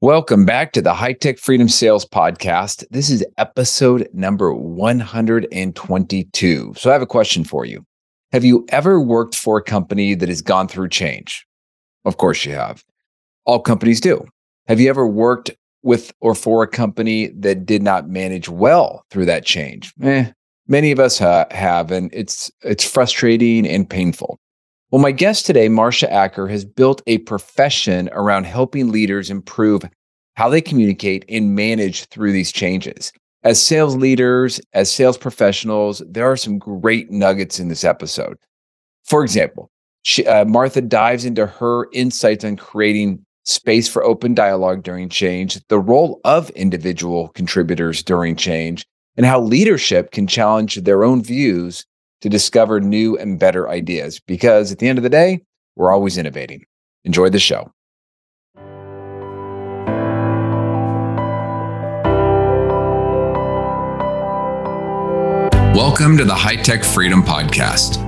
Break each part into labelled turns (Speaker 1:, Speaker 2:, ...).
Speaker 1: Welcome back to the High Tech Freedom Sales Podcast. This is episode number 122. So I have a question for you. Have you ever worked for a company that has gone through change? Of course you have. All companies do. Have you ever worked with or for a company that did not manage well through that change? Eh, many of us ha- have, and it's it's frustrating and painful. Well, my guest today, Marsha Acker, has built a profession around helping leaders improve how they communicate and manage through these changes. As sales leaders, as sales professionals, there are some great nuggets in this episode. For example, she, uh, Martha dives into her insights on creating space for open dialogue during change, the role of individual contributors during change, and how leadership can challenge their own views to discover new and better ideas. Because at the end of the day, we're always innovating. Enjoy the show. Welcome to the High Tech Freedom Podcast.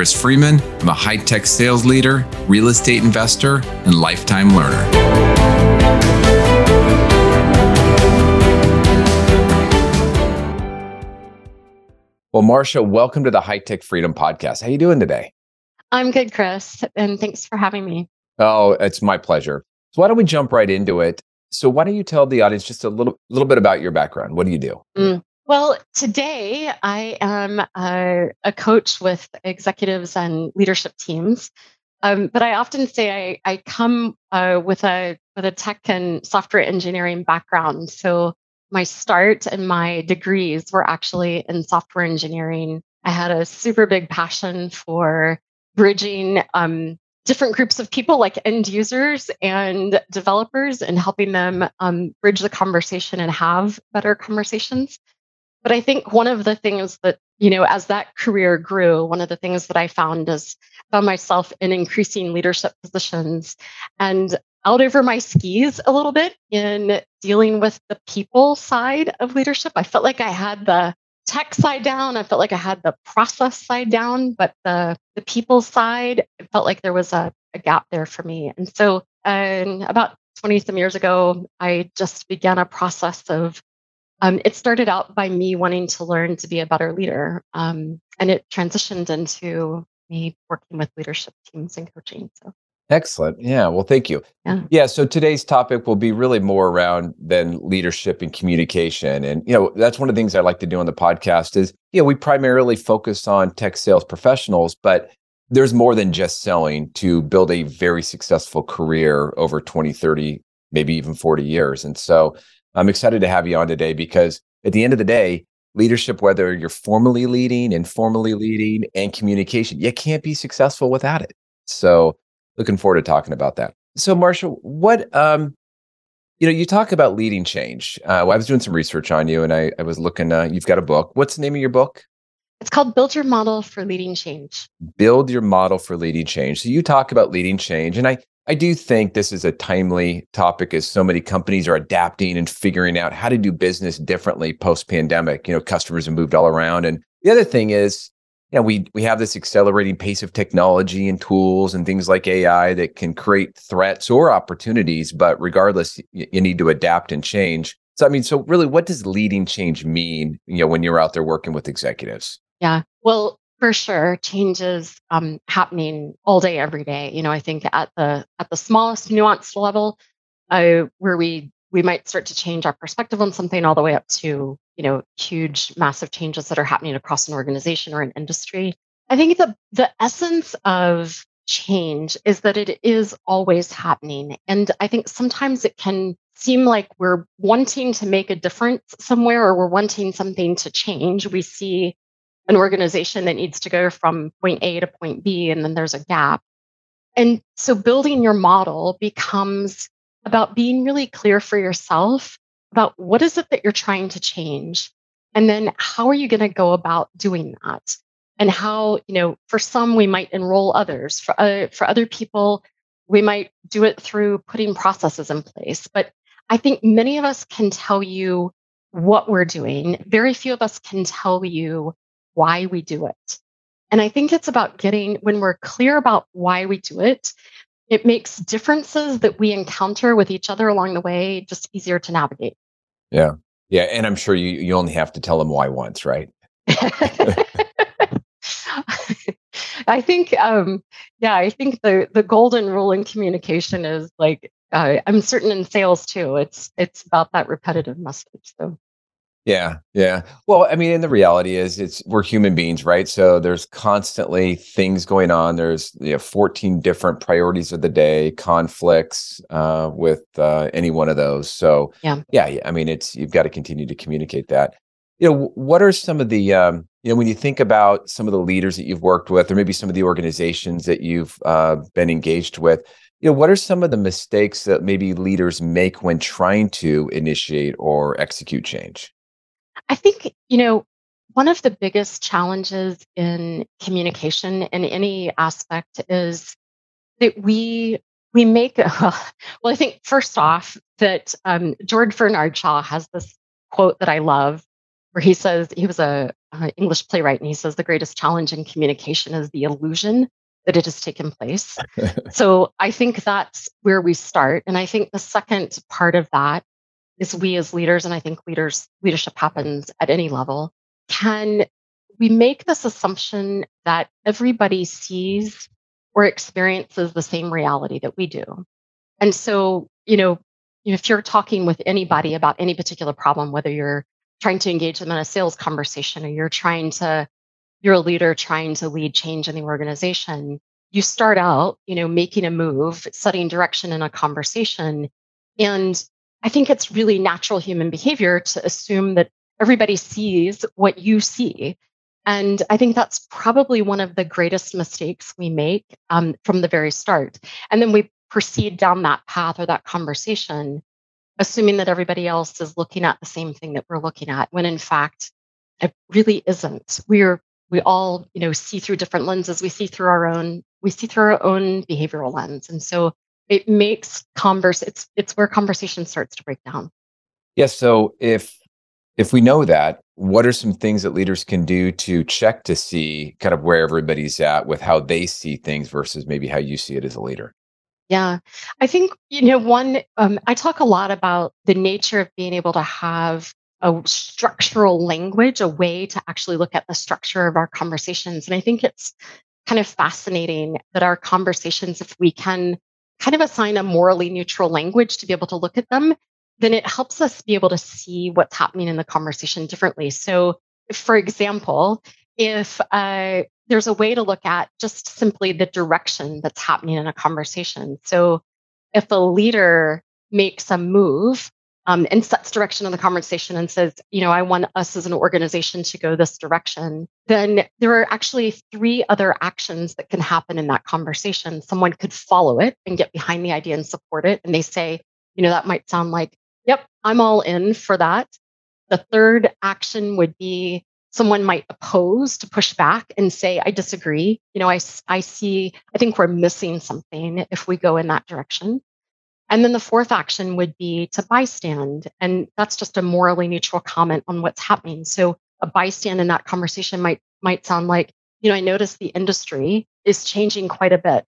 Speaker 1: Chris Freeman. I'm a high tech sales leader, real estate investor, and lifetime learner. Well, Marsha, welcome to the High Tech Freedom Podcast. How are you doing today?
Speaker 2: I'm good, Chris, and thanks for having me.
Speaker 1: Oh, it's my pleasure. So why don't we jump right into it? So why don't you tell the audience just a little little bit about your background? What do you do?
Speaker 2: Mm. Well, today I am a, a, coach with executives and leadership teams. Um, but I often say I, I come uh, with a with a tech and software engineering background. So my start and my degrees were actually in software engineering. I had a super big passion for bridging um, different groups of people, like end users and developers, and helping them um, bridge the conversation and have better conversations. But I think one of the things that, you know, as that career grew, one of the things that I found is found myself in increasing leadership positions and out over my skis a little bit in dealing with the people side of leadership. I felt like I had the tech side down. I felt like I had the process side down, but the the people side, it felt like there was a, a gap there for me. And so um, about 20 some years ago, I just began a process of um, it started out by me wanting to learn to be a better leader, um, and it transitioned into me working with leadership teams and coaching. So
Speaker 1: excellent, yeah. Well, thank you. Yeah. yeah. So today's topic will be really more around than leadership and communication, and you know that's one of the things I like to do on the podcast is you know we primarily focus on tech sales professionals, but there's more than just selling to build a very successful career over 20 30 maybe even 40 years and so I'm excited to have you on today because at the end of the day, leadership, whether you're formally leading, informally leading, and communication, you can't be successful without it. So, looking forward to talking about that. So, Marshall, what um, you know, you talk about leading change. Uh, I was doing some research on you, and I, I was looking. Uh, you've got a book. What's the name of your book?
Speaker 2: It's called Build Your Model for Leading Change.
Speaker 1: Build Your Model for Leading Change. So you talk about leading change, and I I do think this is a timely topic as so many companies are adapting and figuring out how to do business differently post pandemic. You know, customers have moved all around. And the other thing is, you know, we we have this accelerating pace of technology and tools and things like AI that can create threats or opportunities, but regardless, you, you need to adapt and change. So I mean, so really what does leading change mean, you know, when you're out there working with executives?
Speaker 2: Yeah. Well, for sure changes um, happening all day every day you know i think at the at the smallest nuanced level uh, where we we might start to change our perspective on something all the way up to you know huge massive changes that are happening across an organization or an industry. I think the the essence of change is that it is always happening and i think sometimes it can seem like we're wanting to make a difference somewhere or we're wanting something to change. We see an organization that needs to go from point A to point B, and then there's a gap. And so building your model becomes about being really clear for yourself about what is it that you're trying to change? And then how are you going to go about doing that? And how, you know, for some, we might enroll others. For, uh, for other people, we might do it through putting processes in place. But I think many of us can tell you what we're doing. Very few of us can tell you why we do it. And I think it's about getting, when we're clear about why we do it, it makes differences that we encounter with each other along the way just easier to navigate.
Speaker 1: Yeah. Yeah. And I'm sure you, you only have to tell them why once, right?
Speaker 2: I think, um, yeah, I think the the golden rule in communication is like uh, I'm certain in sales too. It's it's about that repetitive message. So
Speaker 1: yeah, yeah. Well, I mean, and the reality is, it's we're human beings, right? So there's constantly things going on. There's you know 14 different priorities of the day, conflicts uh, with uh, any one of those. So yeah, yeah. I mean, it's you've got to continue to communicate that. You know, what are some of the um, you know when you think about some of the leaders that you've worked with, or maybe some of the organizations that you've uh, been engaged with? You know, what are some of the mistakes that maybe leaders make when trying to initiate or execute change?
Speaker 2: I think, you know, one of the biggest challenges in communication in any aspect is that we we make well i think first off that um, george bernard shaw has this quote that i love where he says he was a, a english playwright and he says the greatest challenge in communication is the illusion that it has taken place. So i think that's where we start. And i think the second part of that is we as leaders, and I think leaders leadership happens at any level, can we make this assumption that everybody sees or experiences the same reality that we do. And so, you know, if you're talking with anybody about any particular problem, whether you're trying to engage them in a sales conversation or you're trying to, you're a leader trying to lead change in the organization, you start out, you know, making a move, setting direction in a conversation. And I think it's really natural human behavior to assume that everybody sees what you see. And I think that's probably one of the greatest mistakes we make um, from the very start. And then we proceed down that path or that conversation, assuming that everybody else is looking at the same thing that we're looking at, when in fact, it really isn't. We're we all, you know, see through different lenses. We see through our own, we see through our own behavioral lens. And so it makes converse it's it's where conversation starts to break down.
Speaker 1: Yes so if if we know that what are some things that leaders can do to check to see kind of where everybody's at with how they see things versus maybe how you see it as a leader?
Speaker 2: Yeah i think you know one um, i talk a lot about the nature of being able to have a structural language a way to actually look at the structure of our conversations and i think it's kind of fascinating that our conversations if we can kind of assign a morally neutral language to be able to look at them, then it helps us be able to see what's happening in the conversation differently. So, for example, if uh, there's a way to look at just simply the direction that's happening in a conversation. So, if a leader makes a move um, and sets direction in the conversation and says, you know, I want us as an organization to go this direction, then there are actually three other actions that can happen in that conversation. Someone could follow it and get behind the idea and support it. And they say, you know, that might sound like, yep, I'm all in for that. The third action would be someone might oppose to push back and say, I disagree. You know, I, I see, I think we're missing something if we go in that direction. And then the fourth action would be to bystand. And that's just a morally neutral comment on what's happening. So a bystand in that conversation might might sound like, you know, I notice the industry is changing quite a bit.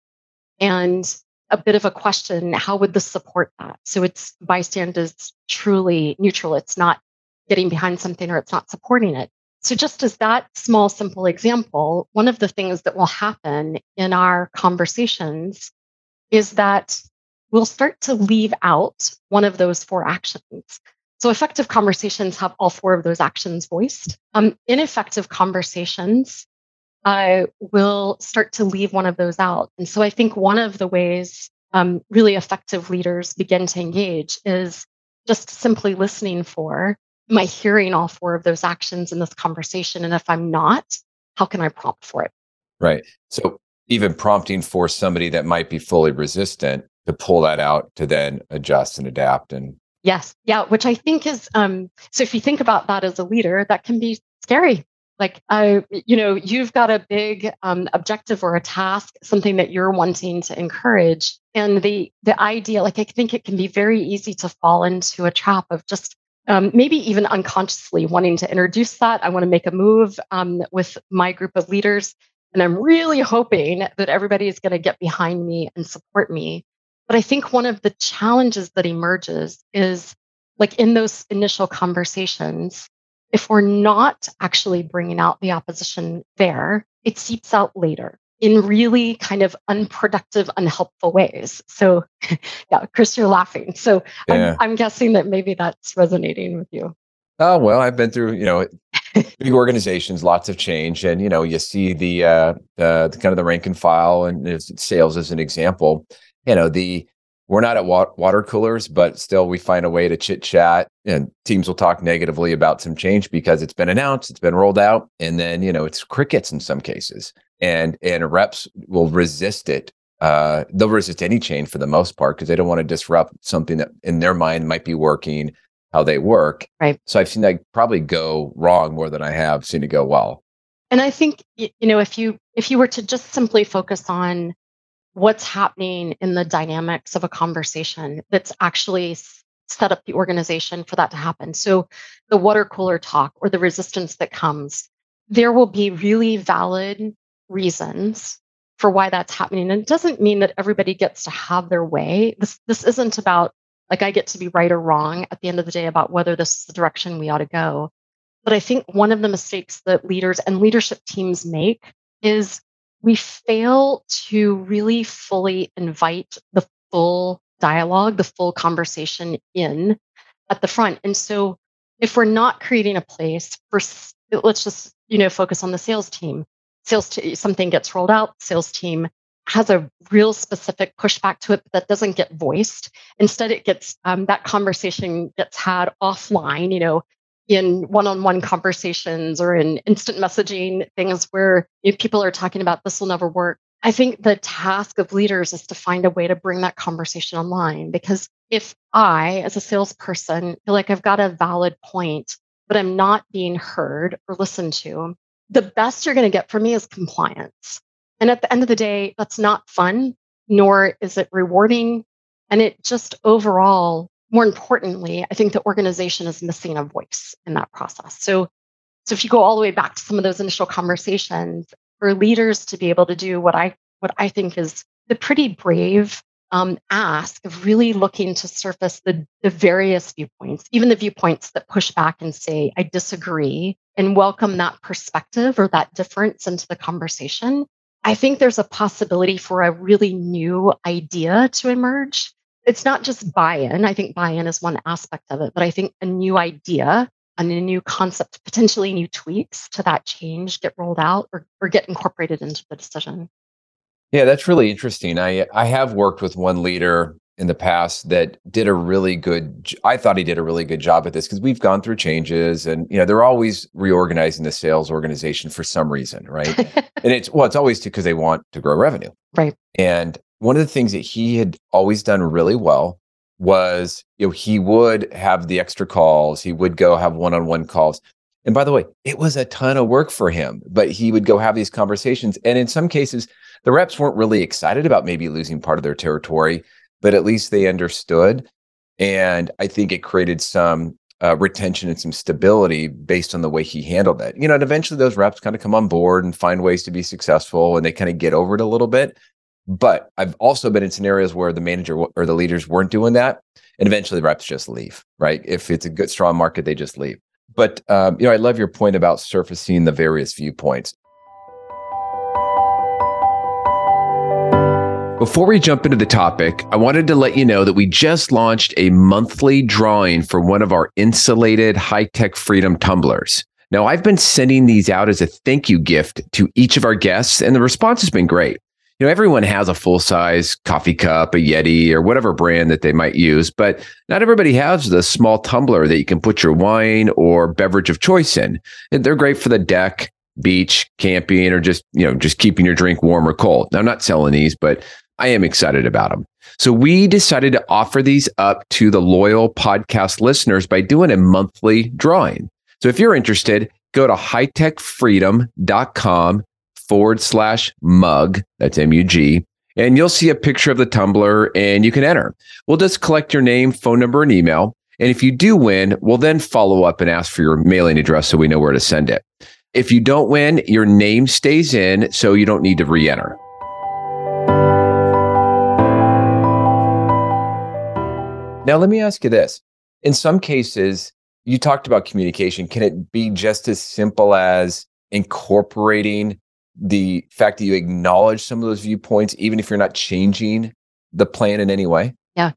Speaker 2: And a bit of a question, how would this support that? So it's bystand is truly neutral. It's not getting behind something or it's not supporting it. So just as that small, simple example, one of the things that will happen in our conversations is that we'll start to leave out one of those four actions. So effective conversations have all four of those actions voiced. Um, ineffective conversations uh, will start to leave one of those out. And so I think one of the ways um, really effective leaders begin to engage is just simply listening for am I hearing all four of those actions in this conversation? And if I'm not, how can I prompt for it?
Speaker 1: Right. So even prompting for somebody that might be fully resistant to pull that out to then adjust and adapt and
Speaker 2: Yes. Yeah. Which I think is um, so if you think about that as a leader, that can be scary. Like, uh, you know, you've got a big um, objective or a task, something that you're wanting to encourage. And the the idea, like I think it can be very easy to fall into a trap of just um, maybe even unconsciously wanting to introduce that. I want to make a move um, with my group of leaders. And I'm really hoping that everybody is going to get behind me and support me. But I think one of the challenges that emerges is like in those initial conversations, if we're not actually bringing out the opposition there, it seeps out later in really kind of unproductive, unhelpful ways. So, yeah, Chris, you're laughing. So yeah. I'm, I'm guessing that maybe that's resonating with you.
Speaker 1: Oh well, I've been through you know big organizations, lots of change, and you know you see the uh, the, the kind of the rank and file and sales as an example you know the we're not at water coolers, but still we find a way to chit chat and teams will talk negatively about some change because it's been announced, it's been rolled out, and then you know it's crickets in some cases, and and reps will resist it. Uh, they'll resist any change for the most part because they don't want to disrupt something that in their mind might be working how they work.
Speaker 2: Right.
Speaker 1: So I've seen that probably go wrong more than I have seen it go well.
Speaker 2: And I think you know if you if you were to just simply focus on what's happening in the dynamics of a conversation that's actually set up the organization for that to happen. So the water cooler talk or the resistance that comes, there will be really valid reasons for why that's happening. And it doesn't mean that everybody gets to have their way. This this isn't about like I get to be right or wrong at the end of the day about whether this is the direction we ought to go. But I think one of the mistakes that leaders and leadership teams make is we fail to really fully invite the full dialogue, the full conversation in at the front. And so if we're not creating a place for let's just, you know, focus on the sales team. Sales t- something gets rolled out, sales team has a real specific pushback to it but that doesn't get voiced. Instead, it gets um, that conversation gets had offline. You know, in one-on-one conversations or in instant messaging things where people are talking about this will never work i think the task of leaders is to find a way to bring that conversation online because if i as a salesperson feel like i've got a valid point but i'm not being heard or listened to the best you're going to get from me is compliance. And at the end of the day that's not fun nor is it rewarding and it just overall more importantly, I think the organization is missing a voice in that process. So, so if you go all the way back to some of those initial conversations, for leaders to be able to do what I what I think is the pretty brave um, ask of really looking to surface the, the various viewpoints, even the viewpoints that push back and say, I disagree, and welcome that perspective or that difference into the conversation. I think there's a possibility for a really new idea to emerge it's not just buy-in. I think buy-in is one aspect of it, but I think a new idea and a new concept, potentially new tweaks to that change get rolled out or, or get incorporated into the decision.
Speaker 1: Yeah, that's really interesting. I I have worked with one leader in the past that did a really good I thought he did a really good job at this because we've gone through changes and you know they're always reorganizing the sales organization for some reason, right? and it's well it's always because they want to grow revenue.
Speaker 2: Right.
Speaker 1: And one of the things that he had always done really well was you know he would have the extra calls he would go have one-on-one calls. And by the way it was a ton of work for him but he would go have these conversations and in some cases the reps weren't really excited about maybe losing part of their territory but at least they understood. And i think it created some uh, retention and some stability based on the way he handled that. You know and eventually those reps kind of come on board and find ways to be successful and they kind of get over it a little bit but I've also been in scenarios where the manager or the leaders weren't doing that, and eventually reps just leave. Right? If it's a good strong market, they just leave. But um, you know, I love your point about surfacing the various viewpoints. Before we jump into the topic, I wanted to let you know that we just launched a monthly drawing for one of our insulated high tech freedom tumblers. Now, I've been sending these out as a thank you gift to each of our guests, and the response has been great you know, everyone has a full size coffee cup, a Yeti, or whatever brand that they might use, but not everybody has the small tumbler that you can put your wine or beverage of choice in. And they're great for the deck, beach, camping, or just, you know, just keeping your drink warm or cold. Now, I'm not selling these, but I am excited about them. So we decided to offer these up to the loyal podcast listeners by doing a monthly drawing. So if you're interested, go to hightechfreedom.com forward slash mug. That's M U G. And you'll see a picture of the tumbler and you can enter. We'll just collect your name, phone number, and email. And if you do win, we'll then follow up and ask for your mailing address so we know where to send it. If you don't win, your name stays in, so you don't need to re enter. Now, let me ask you this. In some cases, you talked about communication. Can it be just as simple as incorporating the fact that you acknowledge some of those viewpoints, even if you're not changing the plan in any way?
Speaker 2: Yeah.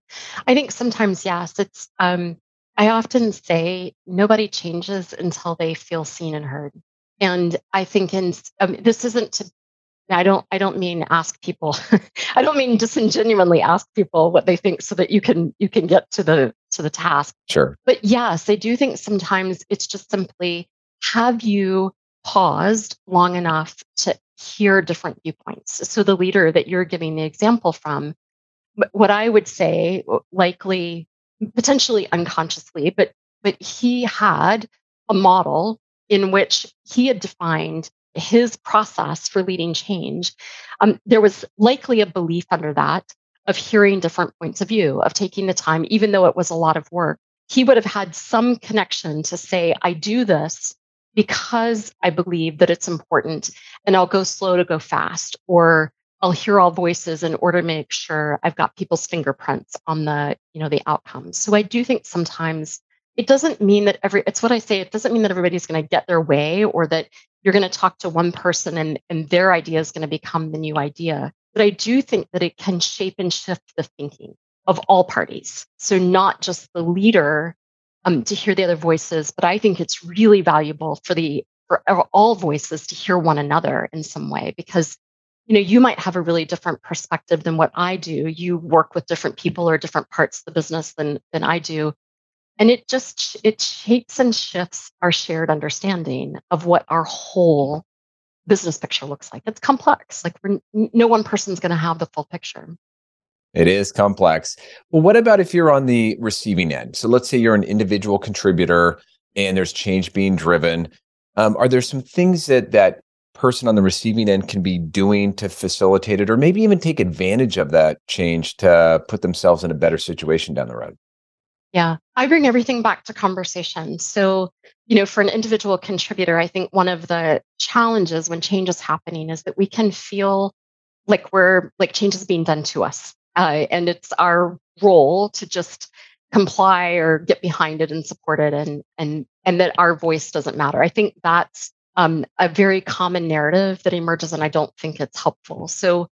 Speaker 2: I think sometimes, yes. It's, um, I often say nobody changes until they feel seen and heard. And I think in um, this isn't to I don't I don't mean ask people. I don't mean disingenuously ask people what they think so that you can you can get to the to the task.
Speaker 1: Sure.
Speaker 2: But yes, I do think sometimes it's just simply have you paused long enough to hear different viewpoints. So the leader that you're giving the example from, what I would say likely potentially unconsciously, but but he had a model in which he had defined his process for leading change, um, there was likely a belief under that of hearing different points of view, of taking the time, even though it was a lot of work. He would have had some connection to say, I do this because I believe that it's important and I'll go slow to go fast, or I'll hear all voices in order to make sure I've got people's fingerprints on the, you know, the outcomes. So I do think sometimes it doesn't mean that every it's what I say, it doesn't mean that everybody's going to get their way or that you're going to talk to one person and, and their idea is going to become the new idea. But I do think that it can shape and shift the thinking of all parties. So not just the leader um, to hear the other voices, but I think it's really valuable for the for all voices to hear one another in some way because you know you might have a really different perspective than what I do. You work with different people or different parts of the business than than I do. And it just it shapes and shifts our shared understanding of what our whole business picture looks like. It's complex. Like no one person's going to have the full picture
Speaker 1: it is complex well what about if you're on the receiving end so let's say you're an individual contributor and there's change being driven um, are there some things that that person on the receiving end can be doing to facilitate it or maybe even take advantage of that change to put themselves in a better situation down the road
Speaker 2: yeah, I bring everything back to conversation. So, you know, for an individual contributor, I think one of the challenges when change is happening is that we can feel like we're like change is being done to us. Uh, and it's our role to just comply or get behind it and support it and and and that our voice doesn't matter. I think that's um, a very common narrative that emerges, and I don't think it's helpful. So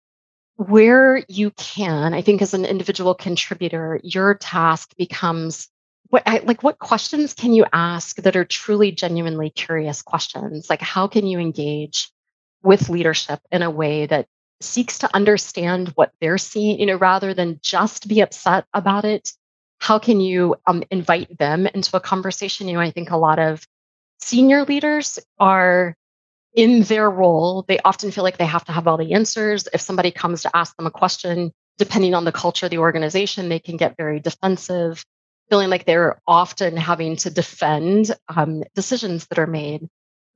Speaker 2: where you can, I think as an individual contributor, your task becomes what like what questions can you ask that are truly genuinely curious questions? Like how can you engage with leadership in a way that seeks to understand what they're seeing, you know, rather than just be upset about it? How can you um, invite them into a conversation? You know, I think a lot of senior leaders are in their role, they often feel like they have to have all the answers. If somebody comes to ask them a question, depending on the culture of the organization, they can get very defensive, feeling like they're often having to defend um, decisions that are made.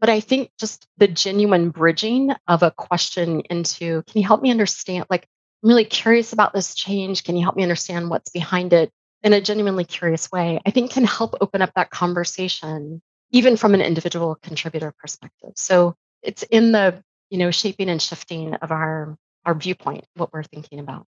Speaker 2: But I think just the genuine bridging of a question into, can you help me understand? Like, I'm really curious about this change. Can you help me understand what's behind it in a genuinely curious way? I think can help open up that conversation, even from an individual contributor perspective. So it's in the you know shaping and shifting of our our viewpoint what we're thinking about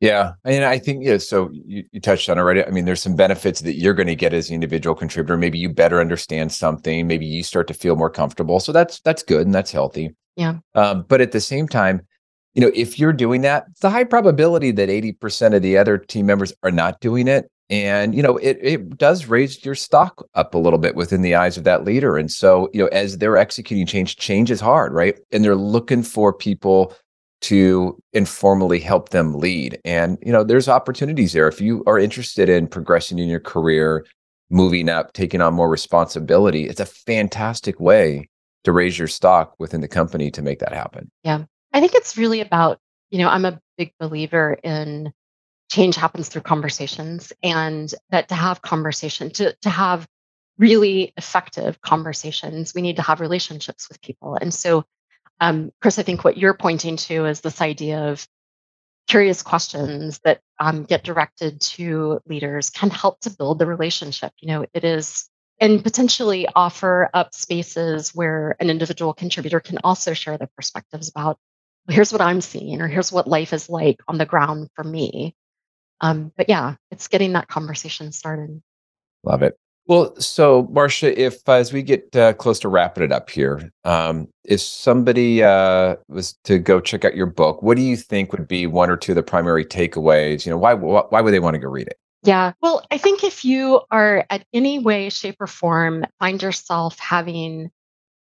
Speaker 1: yeah and i think yeah so you, you touched on it right? I mean there's some benefits that you're going to get as an individual contributor. Maybe you better understand something. Maybe you start to feel more comfortable. So that's that's good and that's healthy.
Speaker 2: Yeah.
Speaker 1: Um, but at the same time you know if you're doing that it's a high probability that 80% of the other team members are not doing it. And you know it it does raise your stock up a little bit within the eyes of that leader. And so you know as they're executing change change is hard right? And they're looking for people to informally help them lead. And you know there's opportunities there. If you are interested in progressing in your career moving up taking on more responsibility it's a fantastic way to raise your stock within the company to make that happen.
Speaker 2: Yeah. I think it's really about you know i'm a big believer in change happens through conversations and that to have conversation, to, to have really effective conversations, we need to have relationships with people. And so, um, Chris, I think what you're pointing to is this idea of curious questions that um, get directed to leaders can help to build the relationship. You know, it is, and potentially offer up spaces where an individual contributor can also share their perspectives about here's what I'm seeing, or here's what life is like on the ground for me. Um, but yeah, it's getting that conversation started.
Speaker 1: Love it. Well, so Marsha, if uh, as we get uh, close to wrapping it up here, um, if somebody uh, was to go check out your book, what do you think would be one or two of the primary takeaways? You know, why why would they want to go read it?
Speaker 2: Yeah, well, I think if you are at any way, shape, or form find yourself having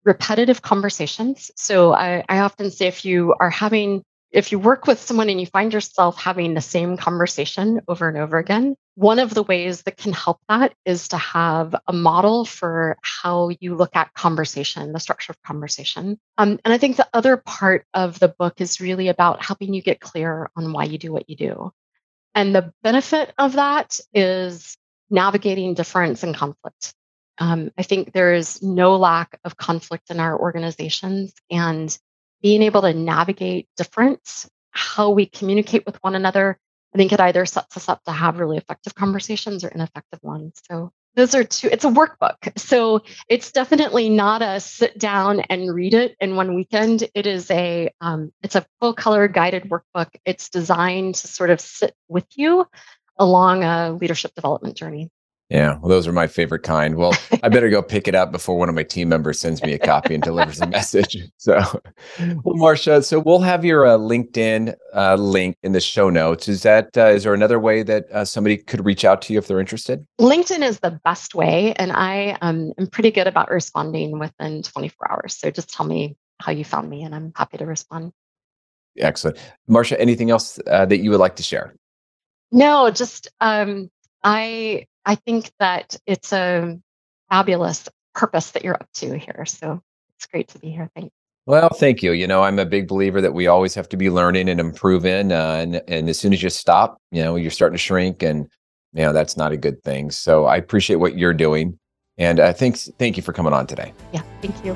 Speaker 2: repetitive conversations, so I, I often say if you are having if you work with someone and you find yourself having the same conversation over and over again, one of the ways that can help that is to have a model for how you look at conversation, the structure of conversation. Um, and I think the other part of the book is really about helping you get clear on why you do what you do. And the benefit of that is navigating difference and conflict. Um, I think there is no lack of conflict in our organizations. And being able to navigate difference, how we communicate with one another, I think it either sets us up to have really effective conversations or ineffective ones. So those are two, it's a workbook. So it's definitely not a sit down and read it in one weekend. It is a, um, it's a full color guided workbook. It's designed to sort of sit with you along a leadership development journey.
Speaker 1: Yeah, well, those are my favorite kind. Well, I better go pick it up before one of my team members sends me a copy and delivers a message. So, well, Marsha, so we'll have your uh, LinkedIn uh, link in the show notes. Is that uh, is there another way that uh, somebody could reach out to you if they're interested?
Speaker 2: LinkedIn is the best way, and I um, am pretty good about responding within 24 hours. So just tell me how you found me, and I'm happy to respond.
Speaker 1: Excellent, Marsha. Anything else uh, that you would like to share?
Speaker 2: No, just um, I I think that it's a fabulous purpose that you're up to here. So it's great to be here. Thanks.
Speaker 1: Well, thank you. You know, I'm a big believer that we always have to be learning and improving. Uh, and and as soon as you stop, you know, you're starting to shrink, and you know that's not a good thing. So I appreciate what you're doing, and uh, thanks. Thank you for coming on today.
Speaker 2: Yeah, thank you.